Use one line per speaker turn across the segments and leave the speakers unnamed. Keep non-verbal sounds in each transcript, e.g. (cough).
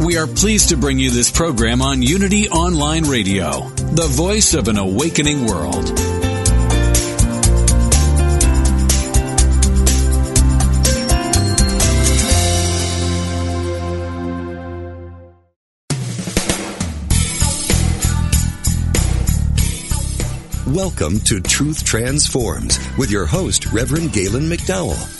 We are pleased to bring you this program on Unity Online Radio, the voice of an awakening world.
Welcome to Truth Transforms with your host, Reverend Galen McDowell,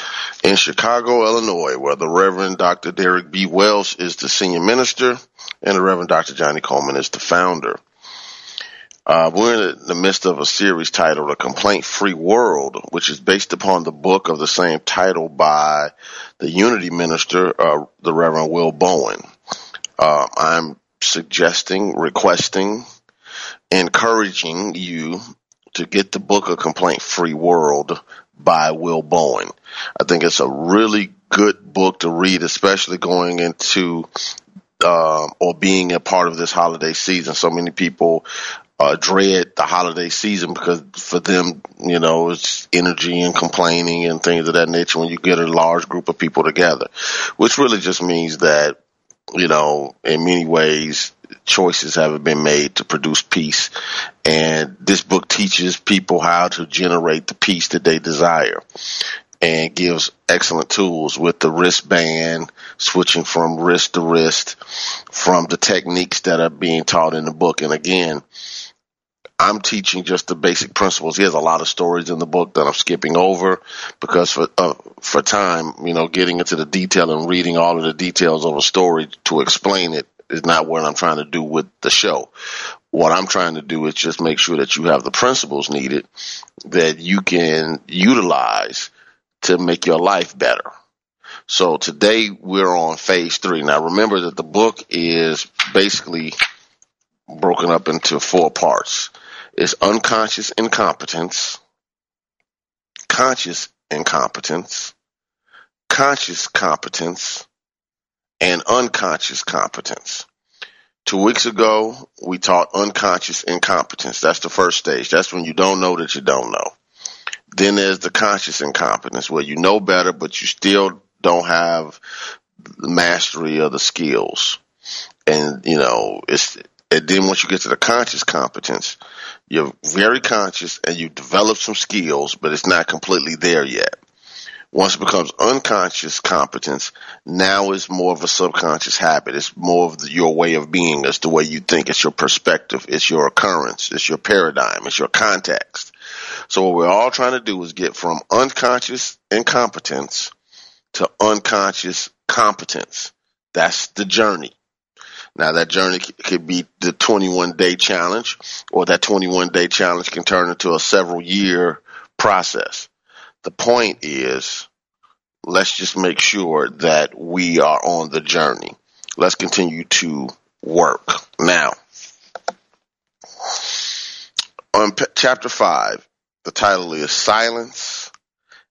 in Chicago, Illinois, where the Reverend Dr. Derrick B. Wells is the Senior Minister and the Reverend Dr. Johnnie Colemon is the founder. Uh, we're in the midst of a series titled A Complaint Free World, which is based upon the book of the same title by the Unity Minister, uh, the Reverend Will Bowen. Uh, I'm suggesting, requesting, encouraging you to get the book A Complaint Free World by Will Bowen. I think it's a really good book to read, especially going into uh, or being a part of this holiday season. So many people uh, dread the holiday season because for them, you know, it's energy and complaining and things of that nature when you get a large group of people together, which really just means that you know, in many ways, choices haven't been made to produce peace. And this book teaches people how to generate the peace that they desire and gives excellent tools with the wristband, switching from wrist to wrist, from the techniques that are being taught in the book. And again, I'm teaching just the basic principles. He has a lot of stories in the book that I'm skipping over because for uh, for time, you know, getting into the detail and reading all of the details of a story to explain it is not what I'm trying to do with the show. What I'm trying to do is just make sure that you have the principles needed that you can utilize to make your life better. So today we're on phase three. Now remember that the book is basically broken up into four parts It's unconscious incompetence, conscious incompetence, conscious competence, and unconscious competence. Two weeks ago, we taught unconscious incompetence. That's the first stage. That's when you don't know that you don't know. Then there's the conscious incompetence where you know better, but you still don't have mastery of the skills. And, you know, it's, and then once you get to the conscious competence, you're very conscious and you develop some skills, but it's not completely there yet. Once it becomes unconscious competence, now it's more of a subconscious habit. It's more of the, your way of being. It's the way you think. It's your perspective. It's your occurrence. It's your paradigm. It's your context. So what we're all trying to do is get from unconscious incompetence to unconscious competence. That's the journey. Now that journey could be the 21 day challenge or that 21 day challenge can turn into a several year process. The point is let's just make sure that we are on the journey. Let's continue to work. Now, on p- chapter 5, the title is Silence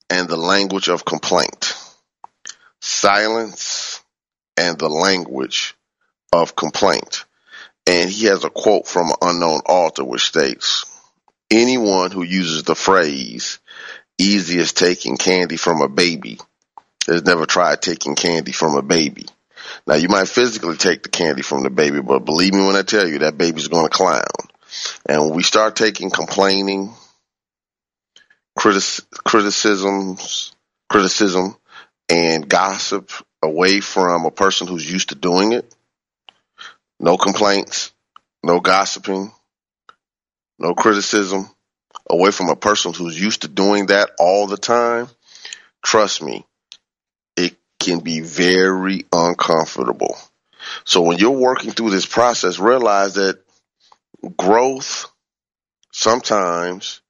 and the Language of Complaint. Silence and the Language of Complaint. And he has a quote from an unknown author which states, anyone who uses the phrase easy as taking candy from a baby has never tried taking candy from a baby. Now you might physically take the candy from the baby, but believe me when I tell you that baby's going to clown. And when we start taking complaining, critic- criticisms, criticism, and gossip away from a person who's used to doing it, no complaints, no gossiping, no criticism, away from a person who's used to doing that all the time, trust me, it can be very uncomfortable. So when you're working through this process, realize that growth sometimes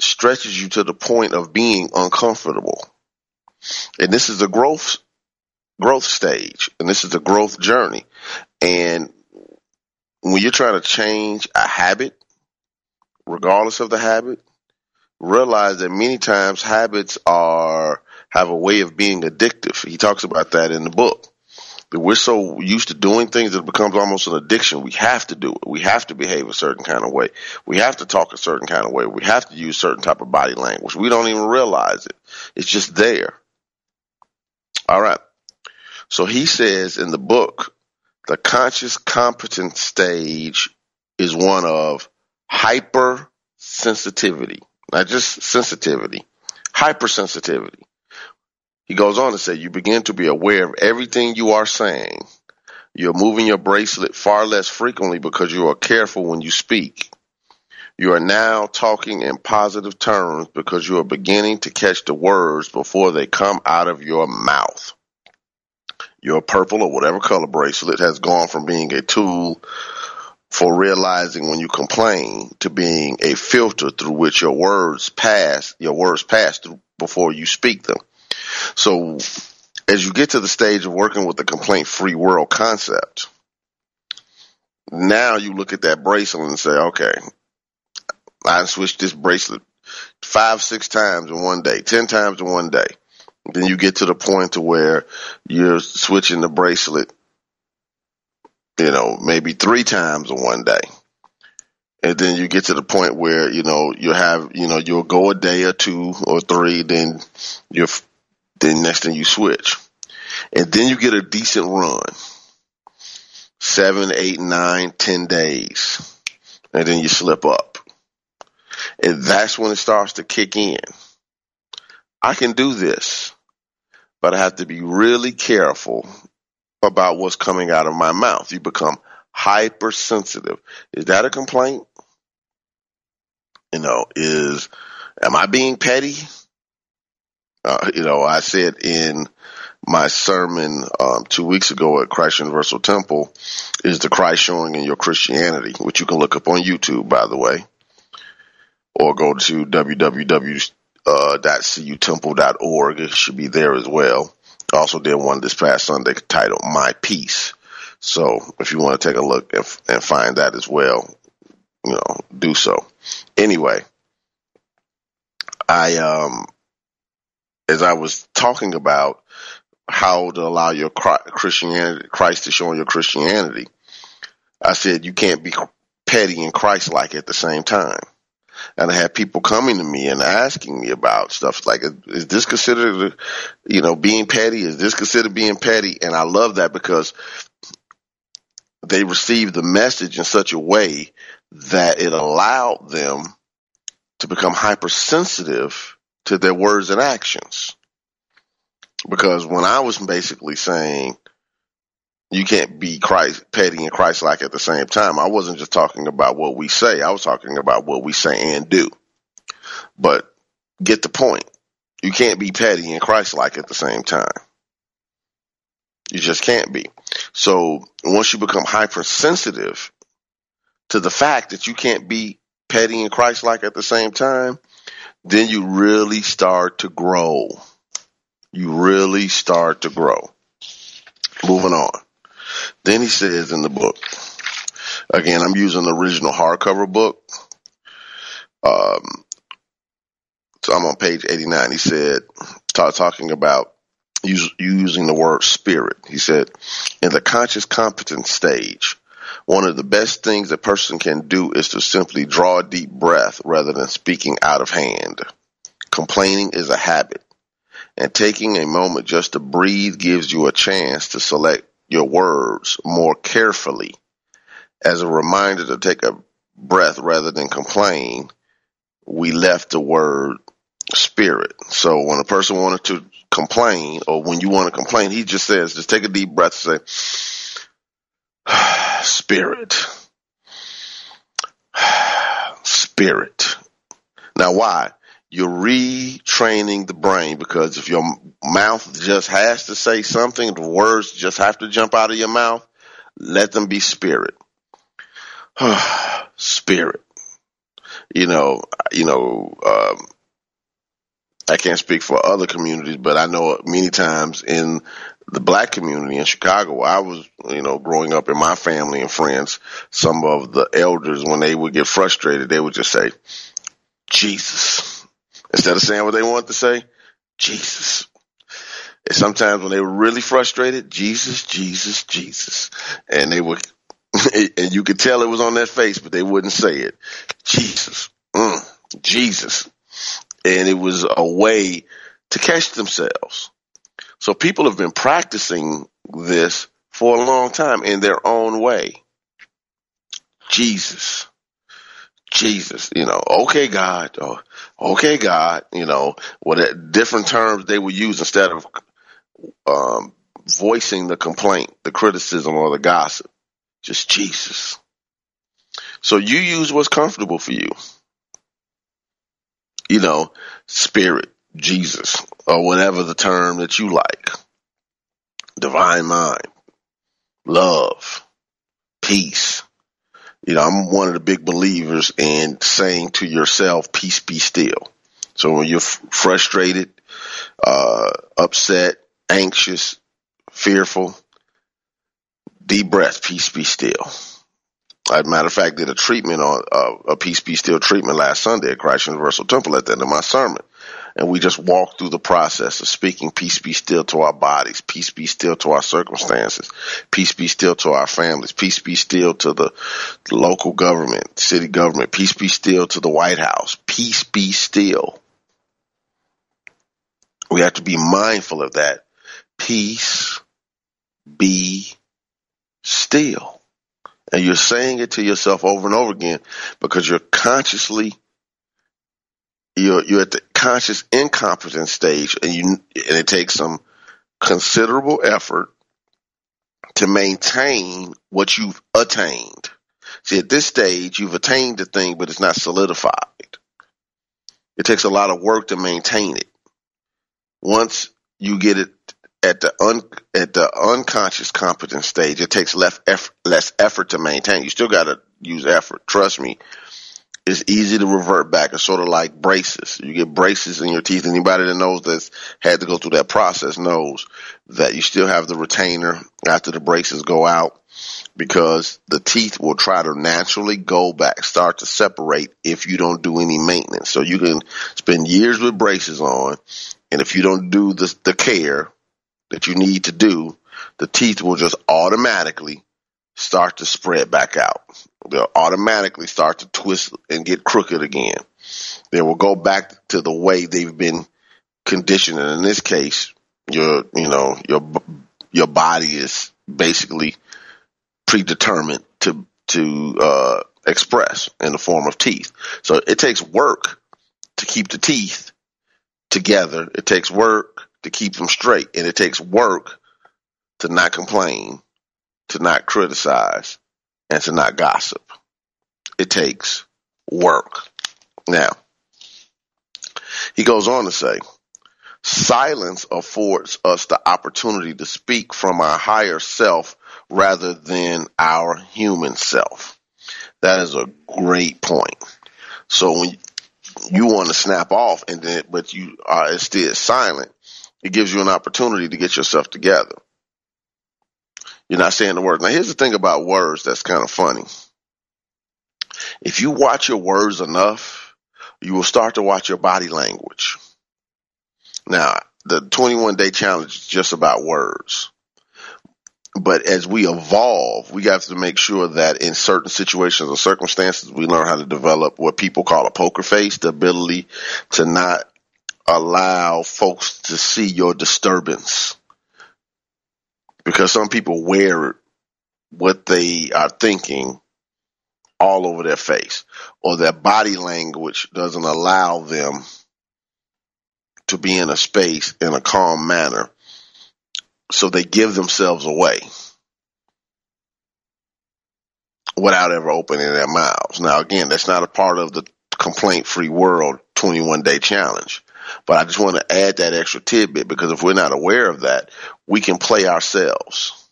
stretches you to the point of being uncomfortable. And this is a growth growth stage and this is a growth journey. And when you're trying to change a habit, regardless of the habit, realize that many times habits are have a way of being addictive. He talks about that in the book. That we're so used to doing things that it becomes almost an addiction. We have to do it. We have to behave a certain kind of way. We have to talk a certain kind of way. We have to use certain type of body language. We don't even realize it. It's just there. All right. So he says in the book, the conscious competence stage is one of hypersensitivity, not just sensitivity, hypersensitivity. He goes on to say, you begin to be aware of everything you are saying. You're moving your bracelet far less frequently because you are careful when you speak. You are now talking in positive terms because you are beginning to catch the words before they come out of your mouth. Your purple or whatever color bracelet has gone from being a tool for realizing when you complain to being a filter through which your words pass, your words pass through before you speak them. So as you get to the stage of working with the complaint free world concept, now you look at that bracelet and say, okay, I switched this bracelet five, six times in one day, ten times in one day. Then you get to the point to where you're switching the bracelet, you know, maybe three times in one day. And then you get to the point where, you know, you'll have, you know, you'll go a day or two or three, then you're, then next thing you switch. And then you get a decent run. Seven, eight, nine, ten days. And then you slip up. And that's when it starts to kick in. I can do this, but I have to be really careful about what's coming out of my mouth. You become hypersensitive. Is that a complaint? You know, is, am I being petty? Uh, you know, I said in my sermon um, two weeks ago at Christ Universal Temple is the Christ showing in your Christianity, which you can look up on YouTube, by the way, or go to www.cutemple.org. It should be there as well. Also did one this past Sunday titled My Peace. So if you want to take a look and, and find that as well, you know, do so. Anyway, I, um, as I was talking about how to allow your Christianity, Christ to show in your Christianity, I said you can't be petty and Christ-like at the same time. And I had people coming to me and asking me about stuff like, is this considered, you know, being petty? Is this considered being petty? And I love that because they received the message in such a way that it allowed them to become hypersensitive to their words and actions. Because when I was basically saying you can't be Christ petty and Christ like at the same time, I wasn't just talking about what we say, I was talking about what we say and do. But get the point. You can't be petty and Christ like at the same time. You just can't be. So once you become hypersensitive to the fact that you can't be petty and Christ-like at the same time, then you really start to grow. You really start to grow. Moving on. Then he says in the book, again, I'm using the original hardcover book. Um, so I'm on page 89. He said, start talking about using the word spirit. He said, in the conscious competence stage, one of the best things a person can do is to simply draw a deep breath rather than speaking out of hand. Complaining is a habit, and taking a moment just to breathe gives you a chance to select your words more carefully. As a reminder to take a breath rather than complain, we left the word spirit. So when a person wanted to complain or when you want to complain, he just says, just take a deep breath and say, (sighs) spirit, (sighs) spirit. Now why? You're retraining the brain because if your mouth just has to say something, the words just have to jump out of your mouth, let them be spirit. (sighs) spirit. You know, you know, um, I can't speak for other communities, but I know many times in the black community in Chicago, I was, you know, growing up in my family and friends, some of the elders, when they would get frustrated, they would just say, Jesus. Instead of saying what they want to say, Jesus. And sometimes when they were really frustrated, Jesus, Jesus, Jesus. And they would, (laughs) and you could tell it was on their face, but they wouldn't say it. Jesus. Mm, Jesus and it was a way to catch themselves. So people have been practicing this for a long time in their own way. Jesus. Jesus, you know, okay, God, oh, okay, God, you know, what different terms they would use instead of um, voicing the complaint, the criticism, or the gossip. Just Jesus. So you use what's comfortable for you you know, spirit, Jesus, or whatever the term that you like. Divine mind, love, peace. You know, I'm one of the big believers in saying to yourself, peace be still. So when you're f- frustrated, uh, upset, anxious, fearful, deep breath, peace be still. As a matter of fact, did a treatment on uh, a Peace Be Still treatment last Sunday at Christ Universal Temple at the end of my sermon. And we just walk through the process of speaking peace be still to our bodies, peace be still to our circumstances, peace be still to our families, peace be still to the, local government, city government, peace be still to the White House, peace be still. We have to be mindful of that. Peace be still. And you're saying it to yourself over and over again because you're consciously you're you're at the conscious incompetence stage and you and it takes some considerable effort to maintain what you've attained. See, at this stage, you've attained the thing, but it's not solidified. It takes a lot of work to maintain it. Once you get it at the un, at the unconscious competence stage, it takes less effort, less effort to maintain. You still got to use effort. Trust me. It's easy to revert back. It's sort of like braces. You get braces in your teeth. Anybody that knows that's had to go through that process knows that you still have the retainer after the braces go out because the teeth will try to naturally go back, start to separate if you don't do any maintenance. So you can spend years with braces on, and if you don't do the, the care, that you need to do, the teeth will just automatically start to spread back out. They'll automatically start to twist and get crooked again. They will go back to the way they've been conditioned. And in this case, your, you know, your, your body is basically predetermined to, to, uh, express in the form of teeth. So it takes work to keep the teeth together. It takes work to keep them straight. And it takes work to not complain, to not criticize, and to not gossip. It takes work. Now, he goes on to say, Silence affords us the opportunity to speak from our higher self rather than our human self. That is a great point. So when you want to snap off and then, but you are instead silent, it gives you an opportunity to get yourself together. You're not saying the words. Now here's the thing about words that's kind of funny. If you watch your words enough, you will start to watch your body language. Now, the 21 day challenge is just about words. But as we evolve, we have to make sure that in certain situations or circumstances, we learn how to develop what people call a poker face, the ability to not allow folks to see your disturbance. Because some people wear what they are thinking all over their face or their body language doesn't allow them to be in a space in a calm manner. So they give themselves away without ever opening their mouths. Now, again, that's not a part of the complaint free world 21 day challenge. But I just want to add that extra tidbit because if we're not aware of that, we can play ourselves.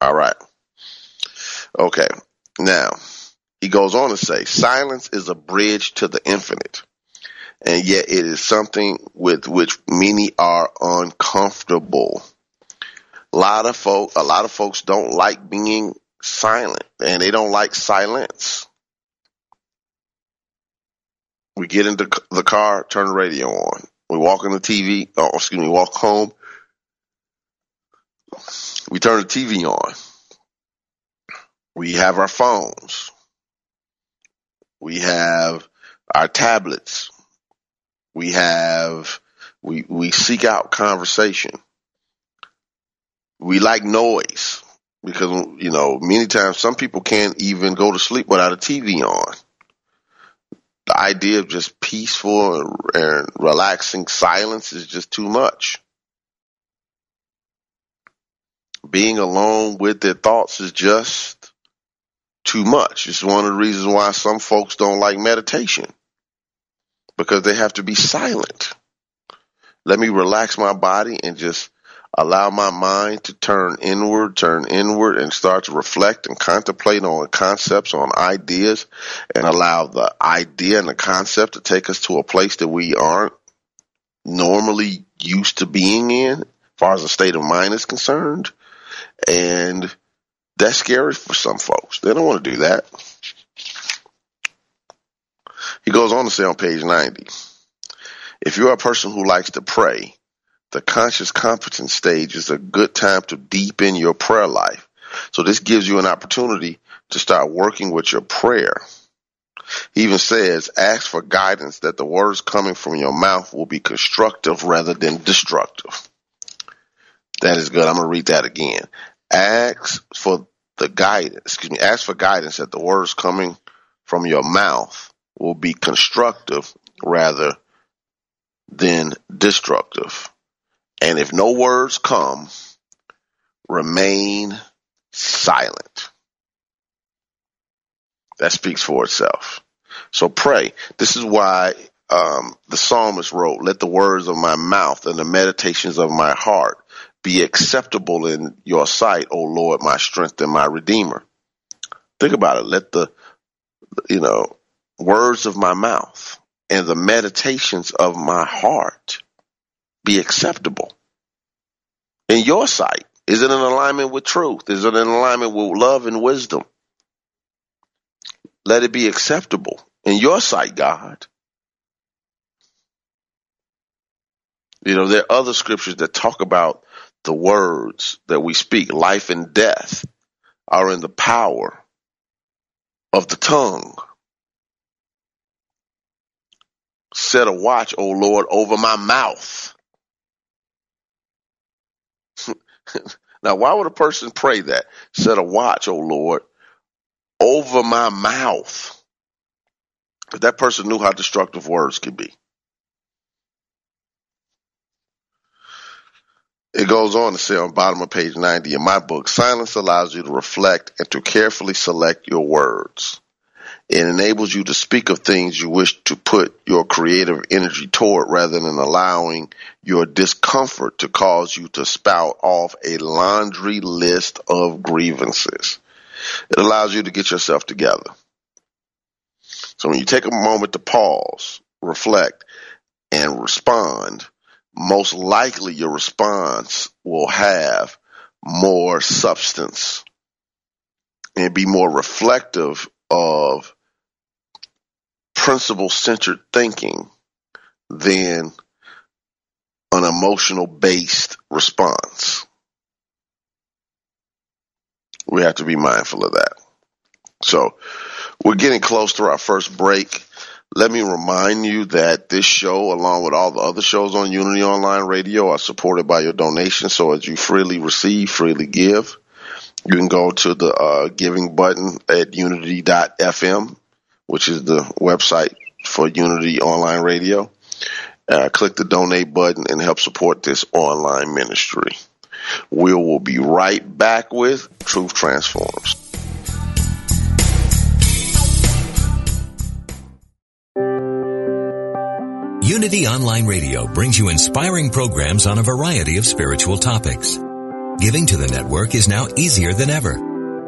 All right. Okay. Now, he goes on to say, silence is a bridge to the infinite and yet it is something with which many are uncomfortable. A lot of folk, a lot of folks don't like being silent and they don't like silence. We get into the car, turn the radio on. We walk on the TV, oh, excuse me, walk home. We turn the TV on. We have our phones. We have our tablets. We have, we, we seek out conversation. We like noise because, you know, many times some people can't even go to sleep without a TV on. The idea of just peaceful and, relaxing silence is just too much. Being alone with their thoughts is just too much. It's one of the reasons why some folks don't like meditation because they have to be silent. Let me relax my body and just allow my mind to turn inward, turn inward and start to reflect and contemplate on concepts, on ideas and allow the idea and the concept to take us to a place that we aren't normally used to being in as far as the state of mind is concerned. And that's scary for some folks. They don't want to do that. He goes on to say on page 90, if you're a person who likes to pray, the conscious competence stage is a good time to deepen your prayer life. So this gives you an opportunity to start working with your prayer. He even says, ask for guidance that the words coming from your mouth will be constructive rather than destructive. That is good. I'm going to read that again. Ask for the guidance, excuse me, ask for guidance that the words coming from your mouth will be constructive rather than destructive. And if no words come, remain silent. That speaks for itself. So pray. This is why um, the psalmist wrote, Let the words of my mouth and the meditations of my heart be acceptable in your sight, O Lord, my strength and my redeemer. Think about it. Let the, you know, words of my mouth and the meditations of my heart be acceptable in your sight? Is it in alignment with truth? Is it in alignment with love and wisdom? Let it be acceptable in your sight, God. You know, there are other scriptures that talk about the words that we speak. Life and death are in the power of the tongue. Set a watch, O Lord, over my mouth. (laughs) now, why would a person pray that? Set a watch, O Lord, over my mouth. If that person knew how destructive words could be. It goes on to say on bottom of page 90 in my book, silence allows you to reflect and to carefully select your words. It enables you to speak of things you wish to put your creative energy toward rather than allowing your discomfort to cause you to spout off a laundry list of grievances. It allows you to get yourself together. So when you take a moment to pause, reflect, and respond, most likely your response will have more substance and be more reflective of principle centered thinking than an emotional based response. We have to be mindful of that. So we're getting close to our first break. Let me remind you that this show, along with all the other shows on Unity Online Radio, are supported by your donation. So as you freely receive, freely give. You can go to the uh, giving button at unity.fm, which is the website for Unity Online Radio. Uh, click the donate button and help support this online ministry. We will be right back with Truth Transforms.
Unity Online Radio brings you inspiring programs on a variety of spiritual topics. Giving to the network is now easier than ever.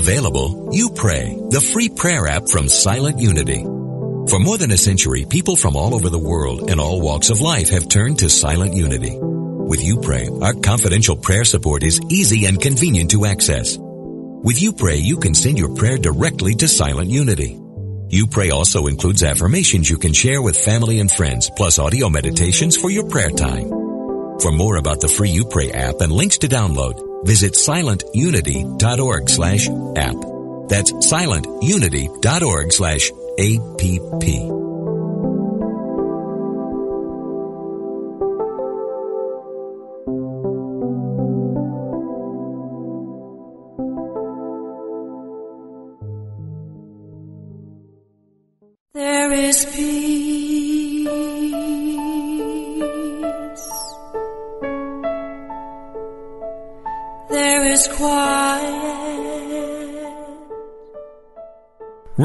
Available, You Pray, the free prayer app from Silent Unity. For more than a century, people from all over the world and all walks of life have turned to Silent Unity. With You Pray, our confidential prayer support is easy and convenient to access. With You Pray, you can send your prayer directly to Silent Unity. You Pray also includes affirmations you can share with family and friends, plus audio meditations for your prayer time. For more about the free You Pray app and links to download, visit silentunity.org slash app. That's silentunity.org slash app.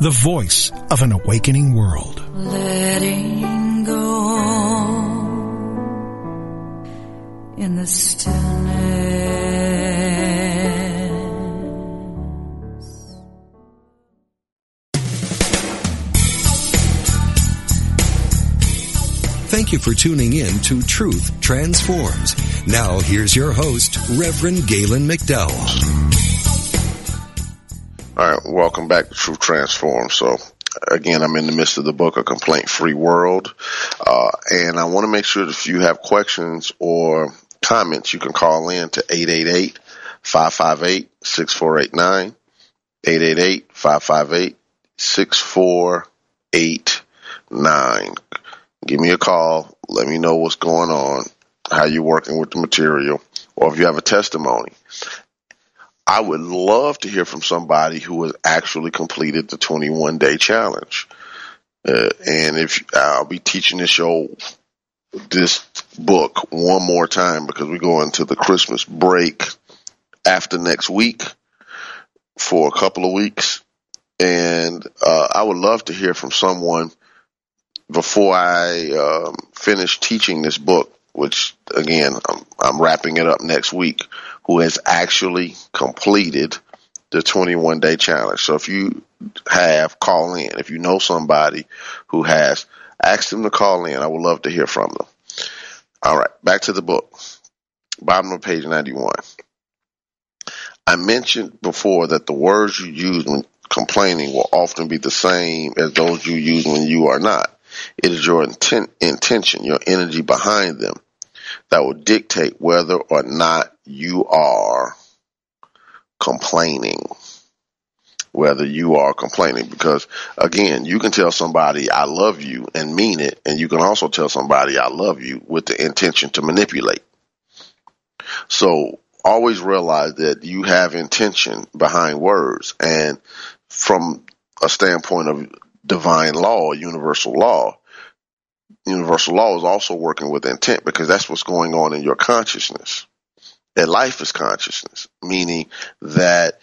the voice of an awakening world.
letting go in the stillness.
Thank you for tuning in to Truth Transforms. Now here's your host, Reverend Galen McDowell.
All right, welcome back to True Transform. So, again, I'm in the midst of the book, A Complaint Free World. Uh, and I want to make sure that if you have questions or comments, you can call in to 888 558 6489. 888 558 6489. Give me a call. Let me know what's going on, how you're working with the material, or if you have a testimony. I would love to hear from somebody who has actually completed the 21 day challenge. Uh, and if I'll be teaching this show, this book one more time because we go into the Christmas break after next week for a couple of weeks. And uh, I would love to hear from someone before I um, finish teaching this book, which again, I'm, I'm wrapping it up next week, who has actually completed the 21 day challenge. So if you have, call in. If you know somebody who has, ask them to call in. I would love to hear from them. All right, back to the book. Bottom of page 91. I mentioned before that the words you use when complaining will often be the same as those you use when you are not. It is your intent, intention, your energy behind them that will dictate whether or not you are complaining. Whether you are complaining, because again, you can tell somebody I love you and mean it, and you can also tell somebody I love you with the intention to manipulate. So always realize that you have intention behind words, and from a standpoint of divine law, universal law, universal law is also working with intent because that's what's going on in your consciousness. That life is consciousness, meaning that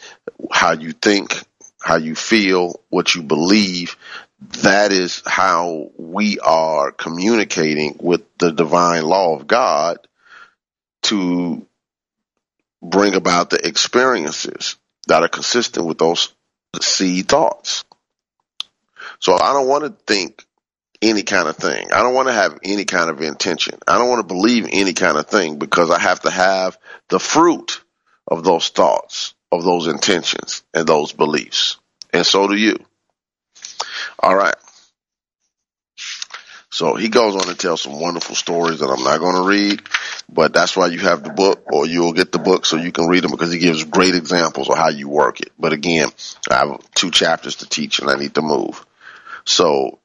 how you think, how you feel, what you believe, that is how we are communicating with the divine law of God to bring about the experiences that are consistent with those seed thoughts. So I don't want to think any kind of thing. I don't want to have any kind of intention. I don't want to believe any kind of thing because I have to have the fruit of those thoughts, of those intentions, and those beliefs. And so do you. All right. So he goes on to tell some wonderful stories that I'm not going to read, but that's why you have the book or you'll get the book so you can read them because he gives great examples of how you work it. But again, I have two chapters to teach and I need to move. So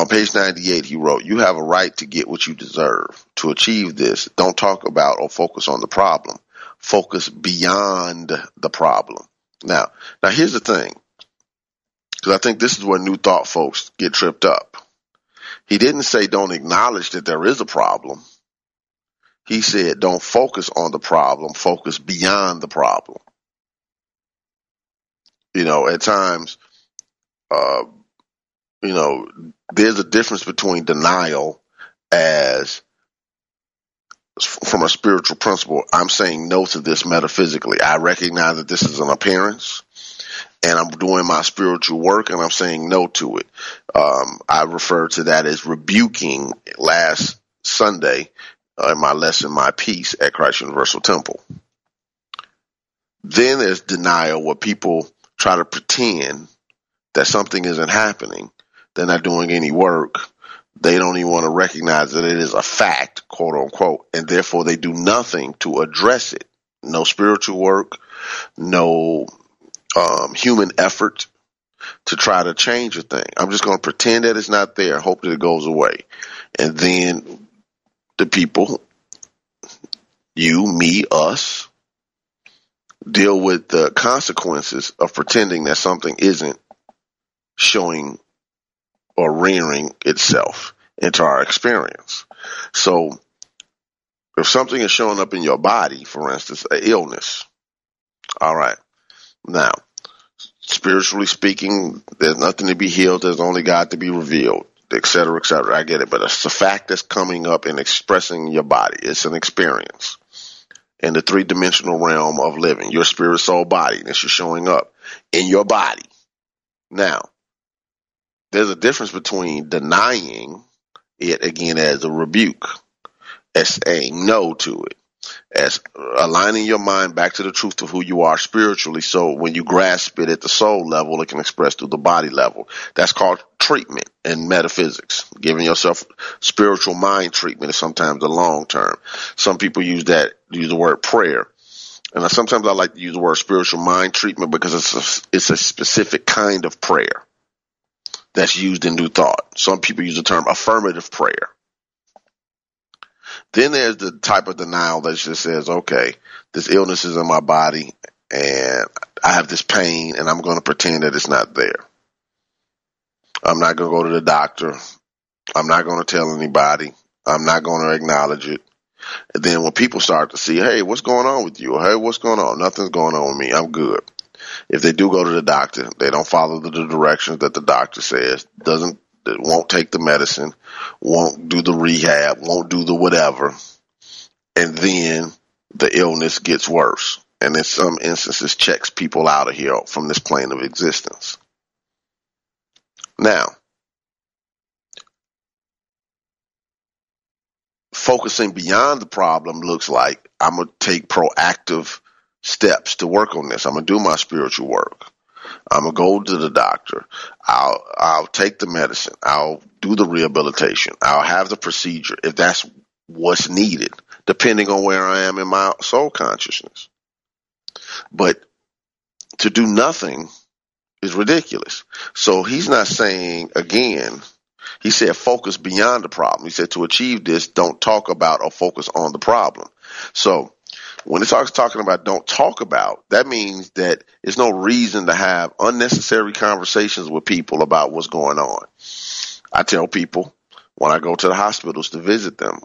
on page 98, he wrote, You have a right to get what you deserve. To achieve this, don't talk about or focus on the problem. Focus beyond the problem. Now, now here's the thing, because I think this is where New Thought folks get tripped up. He didn't say don't acknowledge that there is a problem. He said don't focus on the problem, focus beyond the problem. You know, at times, uh, you know, there's a difference between denial as from a spiritual principle. I'm saying no to this metaphysically. I recognize that this is an appearance and I'm doing my spiritual work and I'm saying no to it. Um, I refer to that as rebuking last Sunday uh, in my lesson, My Peace at Christ Universal Temple. Then there's denial where people try to pretend that something isn't happening they're not doing any work. They don't even want to recognize that it is a fact, quote unquote, and therefore they do nothing to address it. No spiritual work, no um, human effort to try to change a thing. I'm just going to pretend that it's not there, hope that it goes away. And then the people, you, me, us, deal with the consequences of pretending that something isn't showing or rearing itself into our experience. So if something is showing up in your body, for instance, an illness, all right. Now, spiritually speaking, there's nothing to be healed. There's only God to be revealed, et cetera, et cetera. I get it. But it's a fact that's coming up and expressing your body. It's an experience in the three dimensional realm of living, your spirit, soul, body. And it's showing up in your body. Now, there's a difference between denying it again as a rebuke, as saying no to it, as aligning your mind back to the truth of who you are spiritually. So when you grasp it at the soul level, it can express through the body level. That's called treatment in metaphysics. Giving yourself spiritual mind treatment is sometimes the long term. Some people use that, use the word prayer. And sometimes I like to use the word spiritual mind treatment because it's a, it's a specific kind of prayer that's used in New Thought. Some people use the term affirmative prayer. Then there's the type of denial that just says, okay, this illness is in my body and I have this pain and I'm going to pretend that it's not there. I'm not going to go to the doctor. I'm not going to tell anybody. I'm not going to acknowledge it. And then when people start to see, hey, what's going on with you? Hey, what's going on? Nothing's going on with me. I'm good. If they do go to the doctor, they don't follow the directions that the doctor says, doesn't, won't take the medicine, won't do the rehab, won't do the whatever. And then the illness gets worse. And in some instances checks people out of here from this plane of existence. Now, focusing beyond the problem looks like I'm going to take proactive steps to work on this. I'm to do my spiritual work. I'm to go to the doctor. I'll, I'll take the medicine. I'll do the rehabilitation. I'll have the procedure if that's what's needed, depending on where I am in my soul consciousness. But to do nothing is ridiculous. So he's not saying again, he said focus beyond the problem. He said to achieve this, don't talk about or focus on the problem. So when it talks talking about don't talk about, that means that there's no reason to have unnecessary conversations with people about what's going on. I tell people when I go to the hospitals to visit them,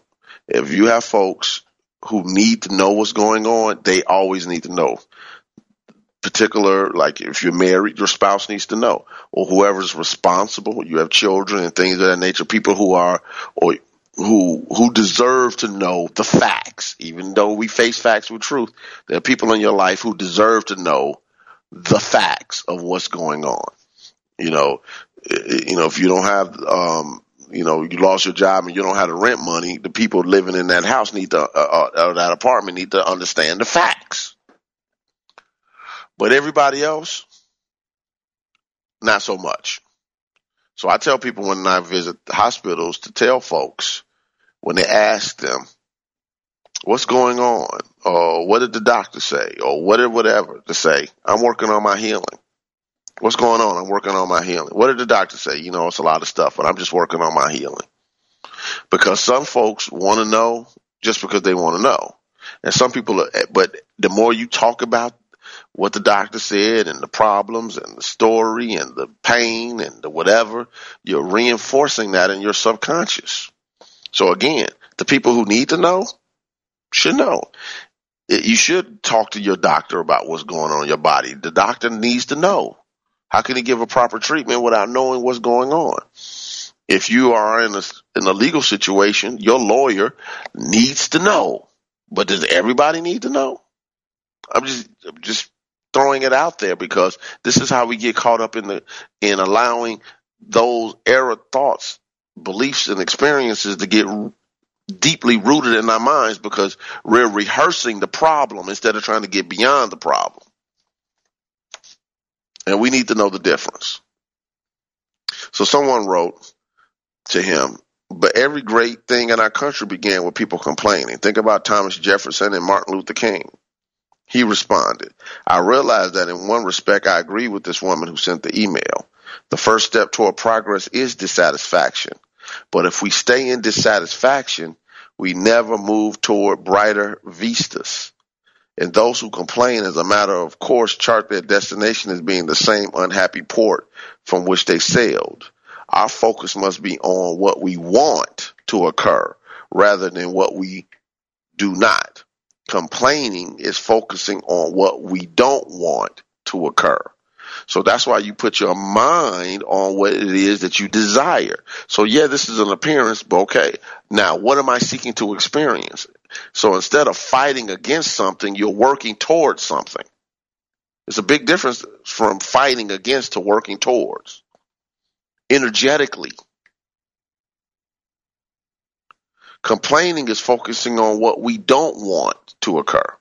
if you have folks who need to know what's going on, they always need to know. Particular, like if you're married, your spouse needs to know, or whoever's responsible. You have children and things of that nature. People who are, or who who deserve to know the facts. Even though we face facts with truth, there are people in your life who deserve to know the facts of what's going on. You know, you know if you don't have um, you know, you lost your job and you don't have the rent money, the people living in that house need to, uh, uh, that apartment need to understand the facts. But everybody else, not so much. So I tell people when I visit hospitals to tell folks when they ask them, what's going on? Or what did the doctor say? Or whatever, whatever to say, I'm working on my healing. What's going on? I'm working on my healing. What did the doctor say? You know, it's a lot of stuff, but I'm just working on my healing. Because some folks want to know just because they want to know. And some people, are, but the more you talk about what the doctor said and the problems and the story and the pain and the whatever, you're reinforcing that in your subconscious. So again, the people who need to know should know. You should talk to your doctor about what's going on in your body. The doctor needs to know. How can he give a proper treatment without knowing what's going on? If you are in a, in a legal situation, your lawyer needs to know. But does everybody need to know? I'm just, I'm just throwing it out there because this is how we get caught up in the, in allowing those error thoughts, beliefs and experiences to get deeply rooted in our minds because we're rehearsing the problem instead of trying to get beyond the problem. And we need to know the difference. So someone wrote to him, but every great thing in our country began with people complaining. Think about Thomas Jefferson and Martin Luther King. He responded, I realize that in one respect I agree with this woman who sent the email. The first step toward progress is dissatisfaction. But if we stay in dissatisfaction, we never move toward brighter vistas and those who complain as a matter of course chart their destination as being the same unhappy port from which they sailed. Our focus must be on what we want to occur rather than what we do not. Complaining is focusing on what we don't want to occur. So that's why you put your mind on what it is that you desire. So yeah, this is an appearance, but okay. Now, what am I seeking to experience? So instead of fighting against something, you're working towards something. There's a big difference from fighting against to working towards. Energetically. Complaining is focusing on what we don't want to occur.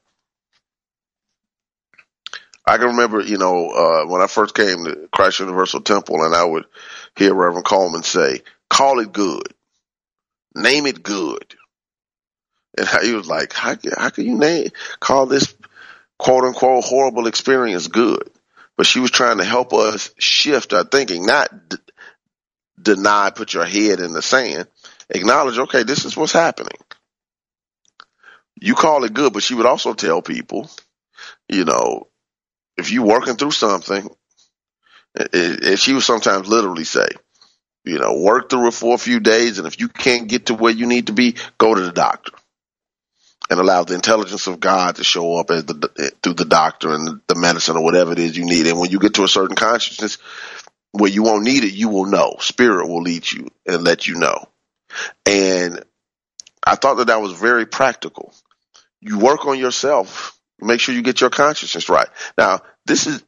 I can remember, you know, uh, when I first came to Christ Universal Temple and I would hear Reverend Colemon say, call it good. Name it good. And (laughs) he was like, how, how can you name, call this quote unquote horrible experience good? But she was trying to help us shift our thinking, not d- deny, put your head in the sand. Acknowledge, okay, this is what's happening. You call it good, but she would also tell people, you know, if you're working through something, and she would sometimes literally say, you know, work through it for a few days, and if you can't get to where you need to be, go to the doctor and allow the intelligence of God to show up as the through the doctor and the medicine or whatever it is you need. And when you get to a certain consciousness where you won't need it, you will know. Spirit will lead you and let you know. And I thought that that was very practical. You work on yourself. Make sure you get your consciousness right. Now, this is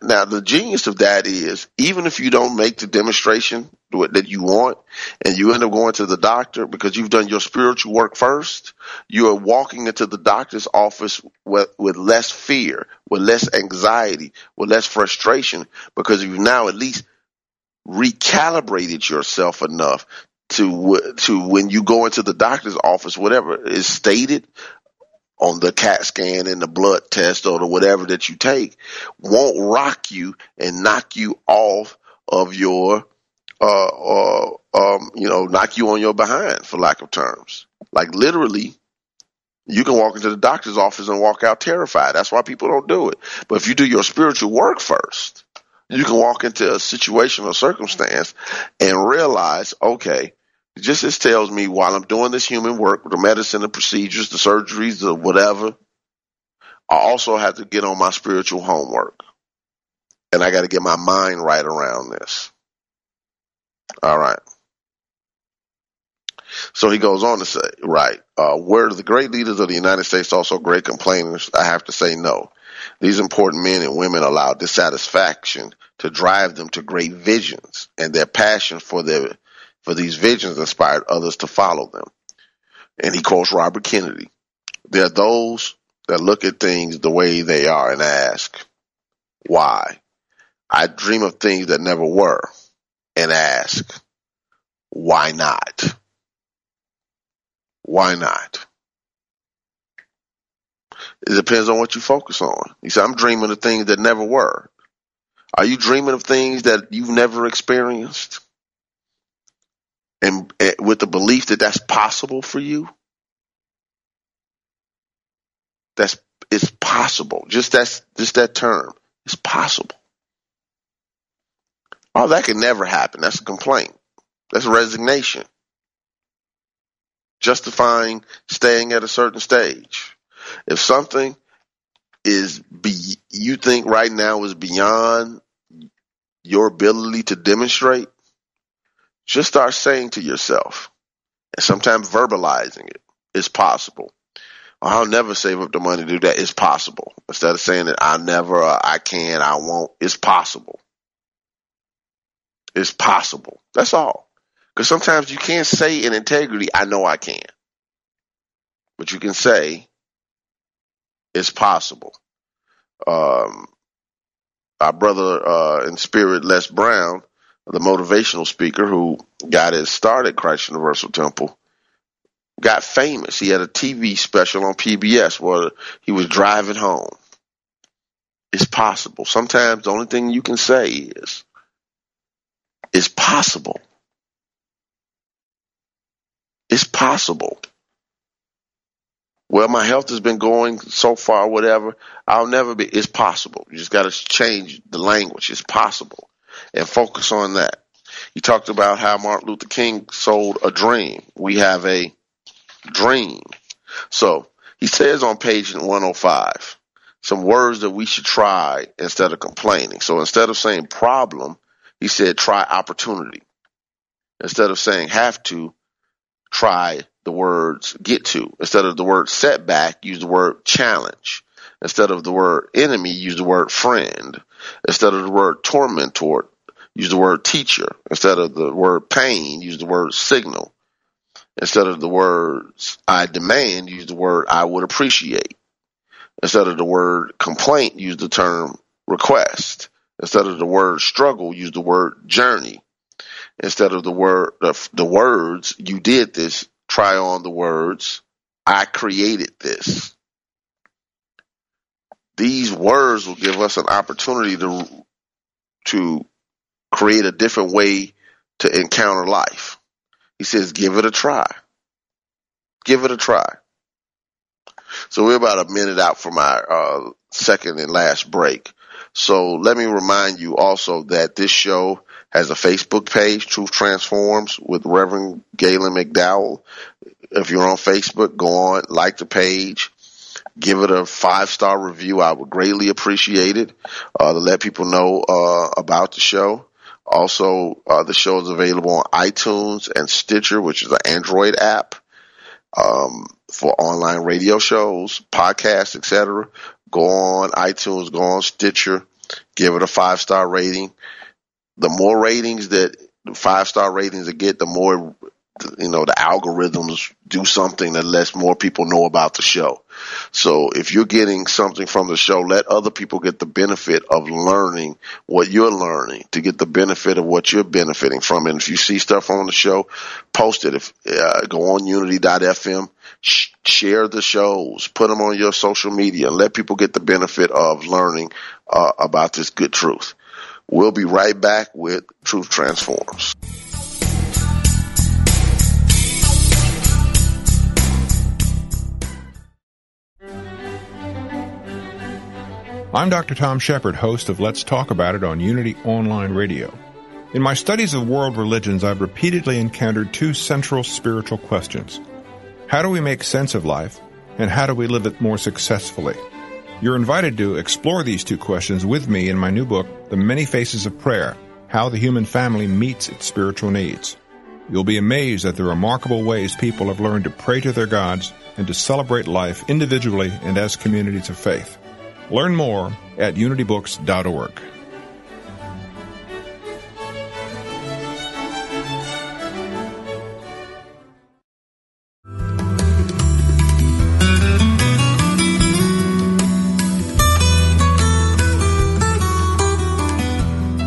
now, the genius of that is even if you don't make the demonstration that you want and you end up going to the doctor because you've done your spiritual work first, you are walking into the doctor's office with, with less fear, with less anxiety, with less frustration because you've now at least recalibrated yourself enough to to when you go into the doctor's office, whatever is stated, on the CAT scan and the blood test or the whatever that you take won't rock you and knock you off of your, uh, uh, um, you know, knock you on your behind for lack of terms. Like literally, you can walk into the doctor's office and walk out terrified. That's why people don't do it. But if you do your spiritual work first, you can walk into a situation or circumstance and realize, okay, just this tells me while I'm doing this human work, the medicine, the procedures, the surgeries, the whatever, I also have to get on my spiritual homework. And I got to get my mind right around this. All right. So he goes on to say, right, uh, were the great leaders of the United States also great complainers? I have to say no. These important men and women allow dissatisfaction to drive them to great visions and their passion for their for these visions inspired others to follow them. And he quotes Robert Kennedy. There are those that look at things the way they are and ask, why? I dream of things that never were and ask, why not? Why not? It depends on what you focus on. He said, I'm dreaming of things that never were. Are you dreaming of things that you've never experienced? And, and with the belief that that's possible for you, that's it's possible. Just that's just that term. It's possible. Oh, that can never happen. That's a complaint. That's a resignation. Justifying staying at a certain stage. If something is be you think right now is beyond your ability to demonstrate, just start saying to yourself, and sometimes verbalizing it's possible. I'll never save up the money to do that. It's possible. Instead of saying that I never, uh, I can, I won't, it's possible. It's possible. That's all. Because sometimes you can't say in integrity, I know I can. But you can say, it's possible. Um, our brother uh, in spirit, Les Brown, the motivational speaker who got his start at Christ Universal Temple, got famous. He had a TV special on PBS where he was driving home. It's possible. Sometimes the only thing you can say is, it's possible. It's possible. Well, my health has been going so far, whatever. I'll never be. It's possible. You just got to change the language. It's possible and focus on that. He talked about how Martin Luther King sold a dream. We have a dream. So he says on page 105 some words that we should try instead of complaining. So instead of saying problem, he said try opportunity. Instead of saying have to, try the words get to. Instead of the word setback, use the word challenge. Instead of the word enemy, use the word friend. Instead of the word tormentor, use the word teacher. Instead of the word pain, use the word signal. Instead of the words I demand, use the word I would appreciate. Instead of the word complaint, use the term request. Instead of the word struggle, use the word journey. Instead of the word the, the words you did this, try on the words I created this. These words will give us an opportunity to to create a different way to encounter life. He says, give it a try. Give it a try. So we're about a minute out from our uh, second and last break. So let me remind you also that this show has a Facebook page, Truth Transforms, with Reverend Galen McDowell. If you're on Facebook, go on, like the page, give it a five star review. I would greatly appreciate it uh, to let people know uh, about the show. Also, uh, the show is available on iTunes and Stitcher, which is an Android app um, for online radio shows, podcasts, etc. Go on iTunes, go on Stitcher, give it a five star rating. The more ratings that five star ratings that get, the more you know the algorithms do something that lets more people know about the show. So if you're getting something from the show, let other people get the benefit of learning what you're learning to get the benefit of what you're benefiting from. And if you see stuff on the show, post it. If uh, go on Unity.fm, sh- share the shows, put them on your social media, let people get the benefit of learning uh, about this good truth. We'll be right back with Truth Transforms.
I'm Dr. Tom Shepherd, host of Let's Talk About It on Unity Online Radio. In my studies of world religions, I've repeatedly encountered two central spiritual questions. How do we make sense of life, and how do we live it more successfully? You're invited to explore these two questions with me in my new book, The Many Faces of Prayer How the Human Family Meets Its Spiritual Needs. You'll be amazed at the remarkable ways people have learned to pray to their gods and to celebrate life individually and as communities of faith. Learn more at unitybooks.org.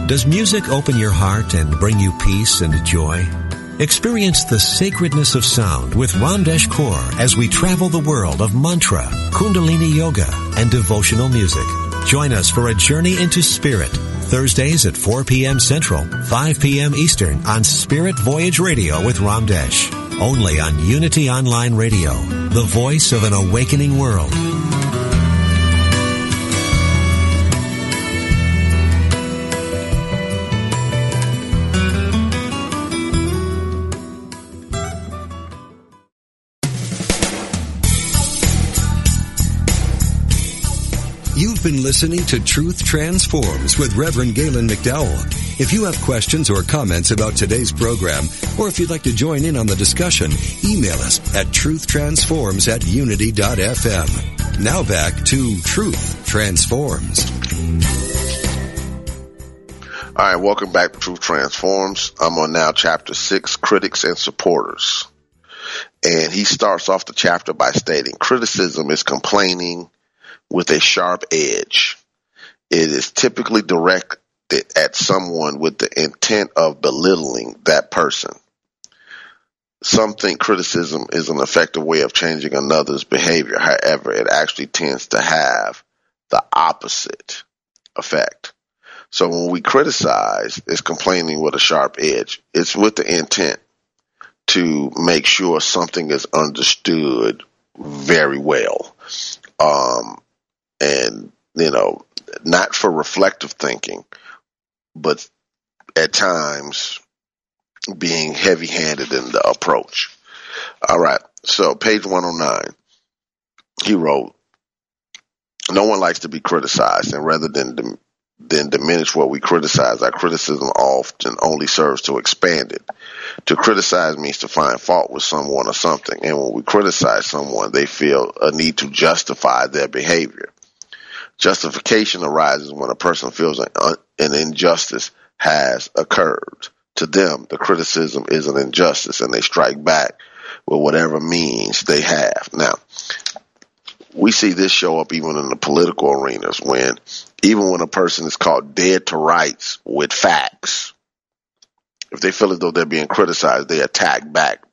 Does music open your heart and bring you peace and joy? Experience the sacredness of sound with Ramdesh Kaur as we travel the world of mantra, kundalini yoga, and devotional music. Join us for a journey into spirit. Thursdays at 4 p.m. Central, 5 p.m. Eastern on Spirit Voyage Radio with Ramdesh. Only on Unity Online Radio, the voice of an awakening world.
You've been listening to Truth Transforms with Reverend Galen McDowell. If you have questions or comments about today's program, or if you'd like to join in on the discussion, email us at truthtransforms at unity.fm. Now back to Truth Transforms.
All right, welcome back to Truth Transforms. I'm on now chapter six, critics and supporters. And he starts off the chapter by stating criticism is complaining with a sharp edge. It is typically directed at someone with the intent of belittling that person. Some think criticism is an effective way of changing another's behavior. However, it actually tends to have the opposite effect. So when we criticize, it's complaining with a sharp edge. It's with the intent to make sure something is understood very well. Um, and you know, not for reflective thinking, but at times being heavy handed in the approach. All right. So page 109, he wrote, no one likes to be criticized and rather than, than diminish what we criticize, our criticism often only serves to expand it. To criticize means to find fault with someone or something. And when we criticize someone, they feel a need to justify their behavior. Justification arises when a person feels an, uh, an injustice has occurred. To them, the criticism is an injustice and they strike back with whatever means they have. Now, we see this show up even in the political arenas when even when a person is caught dead to rights with facts, if they feel as though they're being criticized, they attack back.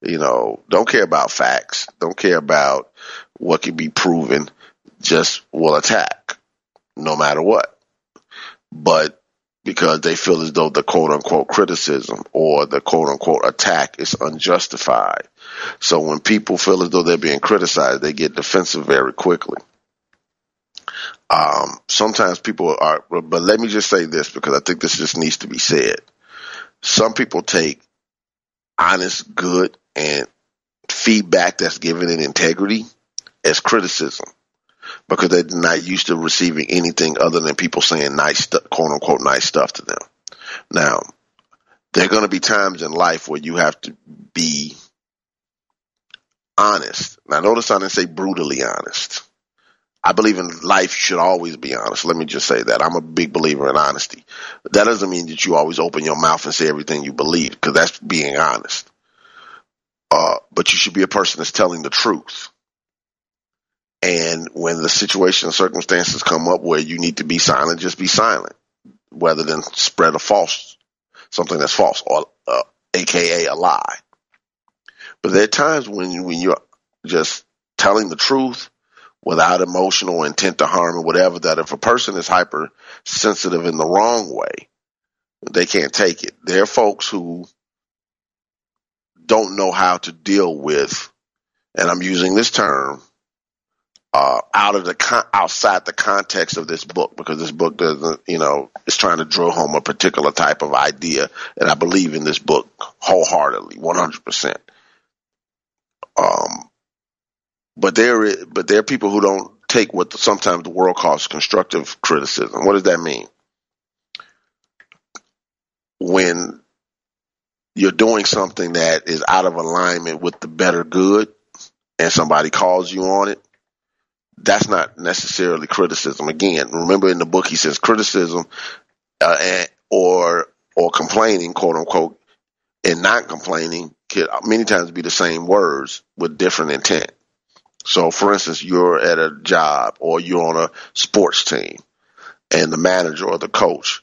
You know, don't care about facts, don't care about what can be proven just will attack no matter what. But because they feel as though the quote unquote criticism or the quote unquote attack is unjustified. So when people feel as though they're being criticized, they get defensive very quickly. Um, sometimes people are, but let me just say this because I think this just needs to be said. Some people take honest, good, and feedback that's given in integrity as criticism because they're not used to receiving anything other than people saying nice, quote unquote, nice stuff to them. Now, there are going to be times in life where you have to be honest. Now, notice I didn't say brutally honest. I believe in life should always be honest. Let me just say that. I'm a big believer in honesty. That doesn't mean that you always open your mouth and say everything you believe, because that's being honest. Uh, but you should be a person that's telling the truth. And when the situation and circumstances come up where you need to be silent, just be silent, rather than spread a false, something that's false, or uh, AKA a lie. But there are times when when you're just telling the truth without emotional intent to harm or whatever, that if a person is hypersensitive in the wrong way, they can't take it. There are folks who don't know how to deal with, and I'm using this term, uh, out of the con- outside the context of this book because this book doesn't, you know, is trying to drill home a particular type of idea, and I believe in this book wholeheartedly, 100 percent. Um, but there, but there are people who don't take what the, sometimes the world calls constructive criticism. What does that mean? When you're doing something that is out of alignment with the better good, and somebody calls you on it, that's not necessarily criticism. Again, remember in the book he says criticism uh, and, or or complaining, quote unquote, and not complaining could many times be the same words with different intent. So, for instance, you're at a job or you're on a sports team, and the manager or the coach,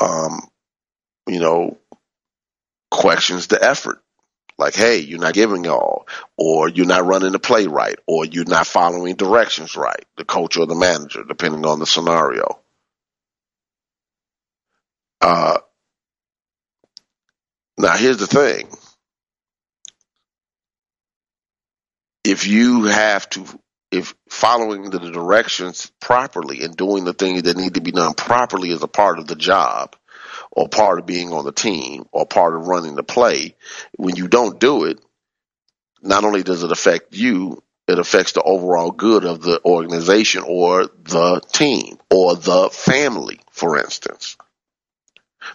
um, you know, questions the effort like, hey, you're not giving all, or you're not running the play right, or you're not following directions right, the coach or the manager, depending on the scenario. Uh, now, here's the thing. If you have to, if following the directions properly and doing the things that need to be done properly is a part of the job, or part of being on the team or part of running the play, when you don't do it, not only does it affect you, it affects the overall good of the organization or the team or the family, for instance.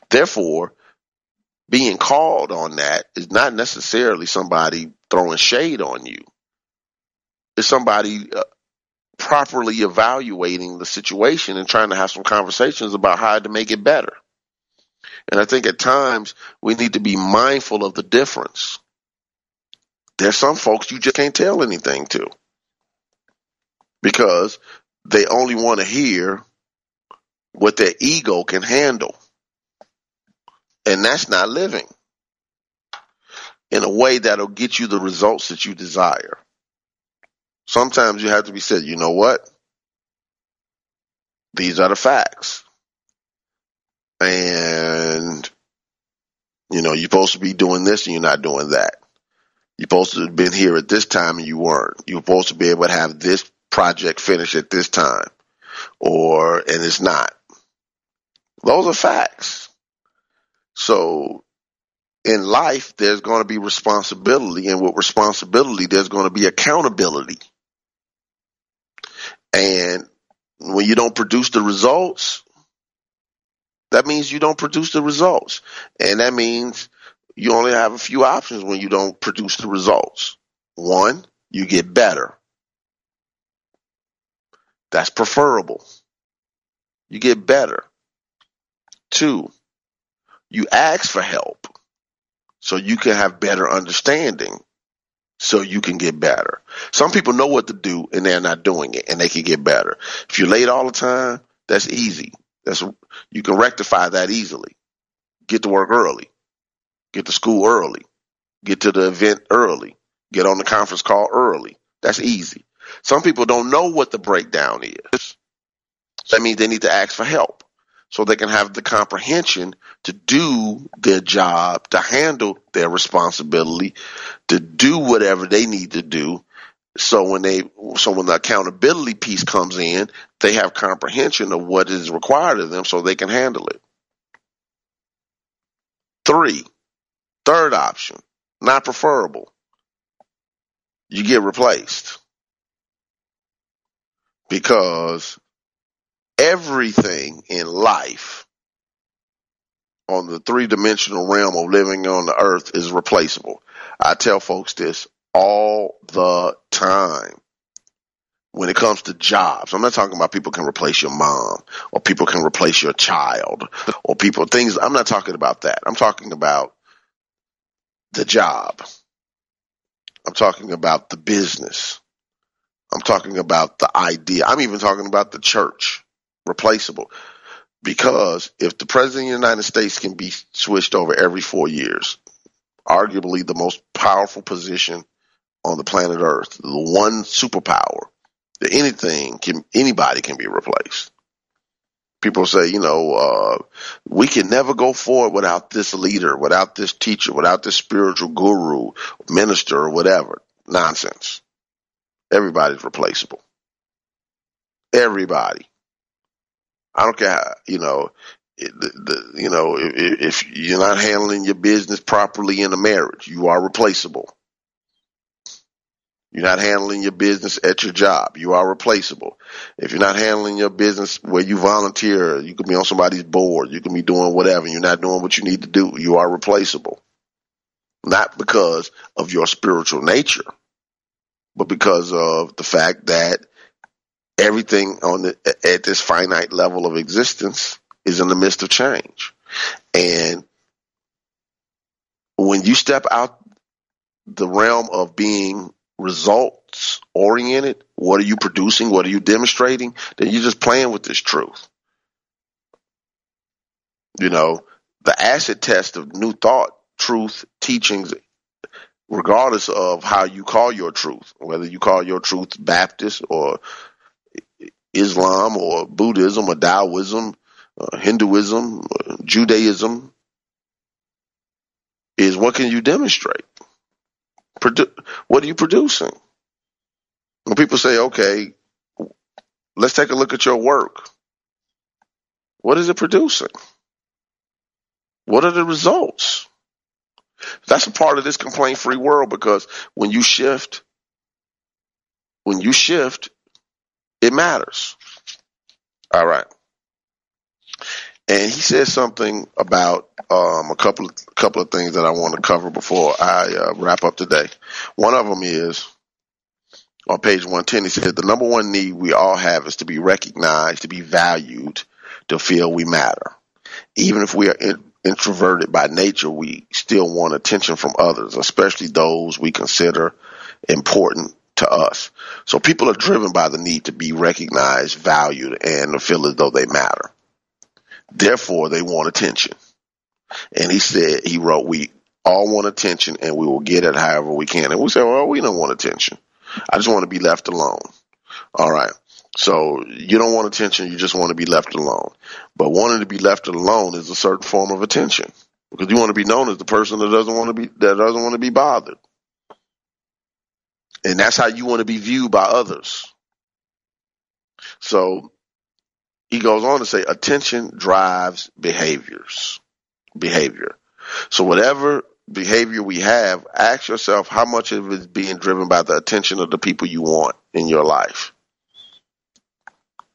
Therefore, being called on that is not necessarily somebody throwing shade on you. It's somebody uh, properly evaluating the situation and trying to have some conversations about how to make it better. And I think at times we need to be mindful of the difference. There's some folks you just can't tell anything to because they only want to hear what their ego can handle. And that's not living in a way that'll get you the results that you desire. Sometimes you have to be said, you know what? These are the facts and you know, you're supposed to be doing this and you're not doing that. You're supposed to have been here at this time and you weren't. You're supposed to be able to have this project finished at this time. Or, and it's not. Those are facts. So in life, there's going to be responsibility and with responsibility, there's going to be accountability. And when you don't produce the results, that means you don't produce the results. And that means you only have a few options when you don't produce the results. One, you get better. That's preferable. You get better. Two, you ask for help so you can have better understanding so you can get better. Some people know what to do and they're not doing it and they can get better. If you're late all the time, that's easy. That's you can rectify that easily. Get to work early. Get to school early. Get to the event early. Get on the conference call early. That's easy. Some people don't know what the breakdown is. That means they need to ask for help. so they can have the comprehension to do their job, to handle their responsibility, to do whatever they need to do. So when they, so when the accountability piece comes in, they have comprehension of what is required of them so they can handle it. Three, third option, not preferable. You get replaced because everything in life on the three dimensional realm of living on the earth is replaceable. I tell folks this all the time. When it comes to jobs, I'm not talking about people can replace your mom or people can replace your child or people things. I'm not talking about that. I'm talking about the job. I'm talking about the business. I'm talking about the idea. I'm even talking about the church replaceable. Because if the president of the United States can be switched over every four years, arguably the most powerful position on the planet Earth, the one superpower that anything can, anybody can be replaced. People say, you know, uh, we can never go forward without this leader, without this teacher, without this spiritual guru, minister, or whatever. Nonsense. Everybody's replaceable. Everybody. I don't care, how, you know, the, the, you know, if, if you're not handling your business properly in a marriage, you are replaceable. You're not handling your business at your job. You are replaceable. If you're not handling your business where you volunteer, you can be on somebody's board. You can be doing whatever. You're not doing what you need to do. You are replaceable. Not because of your spiritual nature, but because of the fact that everything on the, at this finite level of existence is in the midst of change. And when you step out the realm of being results oriented, what are you producing? What are you demonstrating? Then you're just playing with this truth. You know, the acid test of new thought, truth, teachings, regardless of how you call your truth, whether you call your truth Baptist or Islam or Buddhism or Taoism, uh, Hinduism, uh, Judaism, is what can you demonstrate? Produ- what are you producing? When people say, okay, let's take a look at your work. What is it producing? What are the results? That's a part of this complaint free world because when you shift, when you shift, it matters. All right. And he says something about um, a couple of couple of things that I want to cover before I uh, wrap up today. One of them is on page 110. He said the number one need we all have is to be recognized, to be valued, to feel we matter. Even if we are in, introverted by nature, we still want attention from others, especially those we consider important to us. So people are driven by the need to be recognized, valued, and to feel as though they matter. Therefore, they want attention. And he said, he wrote, we all want attention and we will get it however we can. And we say, well, we don't want attention. I just want to be left alone. All right. So you don't want attention. You just want to be left alone. But wanting to be left alone is a certain form of attention because you want to be known as the person that doesn't want to be, that doesn't want to be bothered. And that's how you want to be viewed by others. So he goes on to say attention drives behaviors, behavior. So whatever behavior we have, ask yourself how much of it is being driven by the attention of the people you want in your life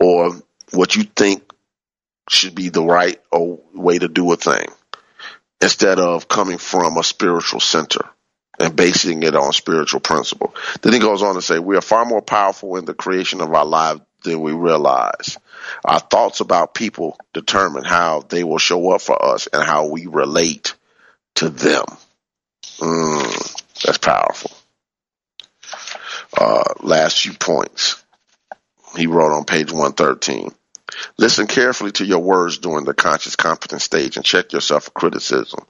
or what you think should be the right way to do a thing instead of coming from a spiritual center and basing it on spiritual principle. Then he goes on to say, we are far more powerful in the creation of our lives than we realize. Our thoughts about people determine how they will show up for us and how we relate to them. Mm, that's powerful. Uh, last few points. He wrote on page 113. Listen carefully to your words during the conscious competence stage and check yourself for criticism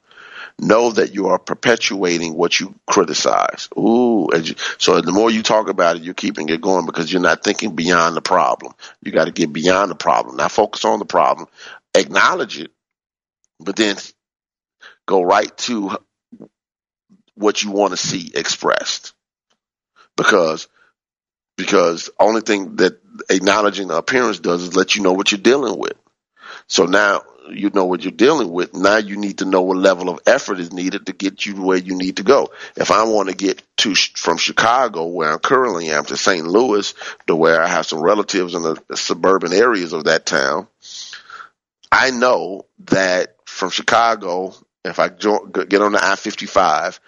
know that you are perpetuating what you criticize. Ooh, you, so the more you talk about it, you're keeping it going because you're not thinking beyond the problem. You got to get beyond the problem, not focus on the problem, acknowledge it, but then go right to what you want to see expressed. Because because only thing that acknowledging the appearance does is let you know what you're dealing with. So now you know what you're dealing with. Now you need to know what level of effort is needed to get you where you need to go. If I want to get to from Chicago, where I'm currently am, to St. Louis, to where I have some relatives in the, the suburban areas of that town, I know that from Chicago, if I get on the I-55,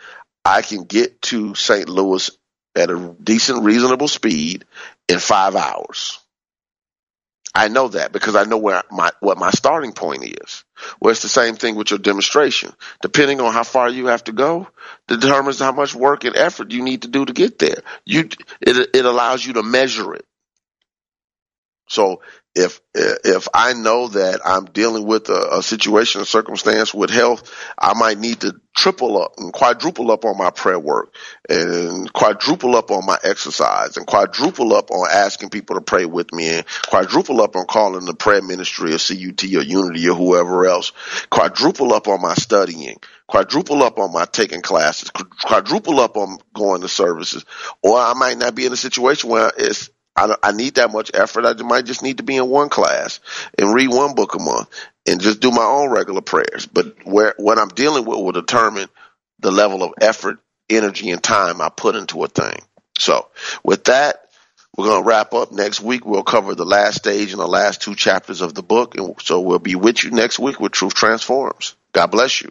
I can get to St. Louis at a decent, reasonable speed in five hours. I know that because I know where my what my starting point is. Well, it's the same thing with your demonstration. Depending on how far you have to go, determines how much work and effort you need to do to get there. You it it allows you to measure it. So if if I know that I'm dealing with a, a, situation, a circumstance with health, I might need to triple up and quadruple up on my prayer work, and quadruple up on my exercise, and quadruple up on asking people to pray with me, and quadruple up on calling the prayer ministry or CUT or Unity or whoever else, quadruple up on my studying, quadruple up on my taking classes, quadruple up on going to services, or I might not be in a situation where it's I, I need that much effort. I might just need to be in one class and read one book a month and just do my own regular prayers. But where what I'm dealing with will determine the level of effort, energy, and time I put into a thing. So with that, we're going to wrap up next week. We'll cover the last stage and the last two chapters of the book. And so we'll be with you next week with Truth Transforms. God bless you.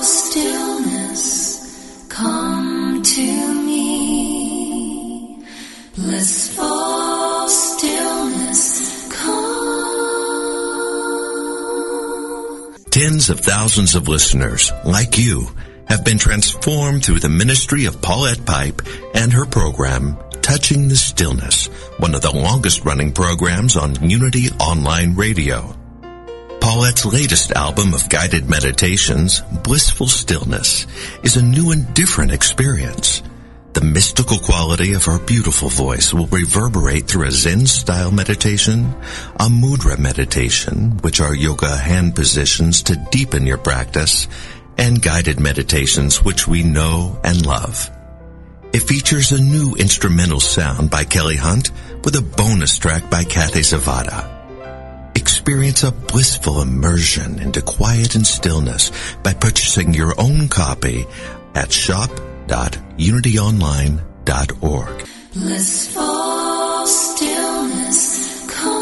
Stillness, come to me. Stillness, come.
Tens of thousands of listeners, like you, have been transformed through the ministry of Paulette Pipe and her program, Touching the Stillness, one of the longest running programs on Unity Online Radio. Paulette's latest album of guided meditations, Blissful Stillness, is a new and different experience. The mystical quality of her beautiful voice will reverberate through a Zen style meditation, a mudra meditation, which are yoga hand positions to deepen your practice, and guided meditations which we know and love. It features a new instrumental sound by Kelly Hunt with a bonus track by Kathy Zavada. Experience a blissful immersion into quiet and stillness by purchasing your own copy at shop.unityonline.org.
Blissful stillness, come.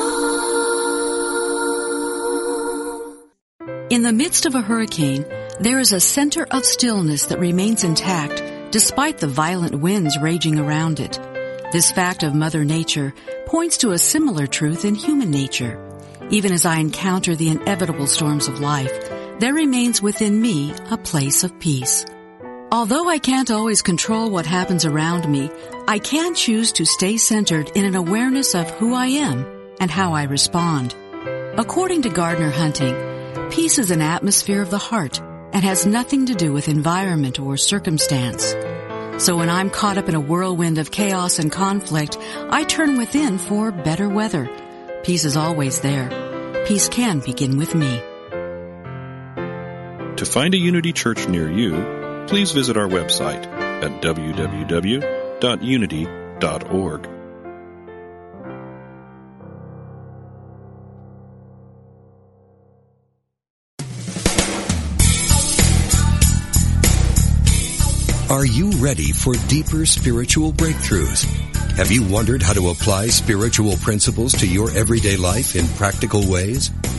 In the midst of a hurricane, there is a center of stillness that remains intact despite the violent winds raging around it. This fact of Mother Nature points to a similar truth in human nature. Even as I encounter the inevitable storms of life, there remains within me a place of peace. Although I can't always control what happens around me, I can choose to stay centered in an awareness of who I am and how I respond. According to Gardner Hunting, peace is an atmosphere of the heart and has nothing to do with environment or circumstance. So when I'm caught up in a whirlwind of chaos and conflict, I turn within for better weather. Peace is always there. Peace can begin with me.
To find a Unity Church near you, please visit our website at www.unity.org.
Are you ready for deeper spiritual breakthroughs? Have you wondered how to apply spiritual principles to your everyday life in practical ways?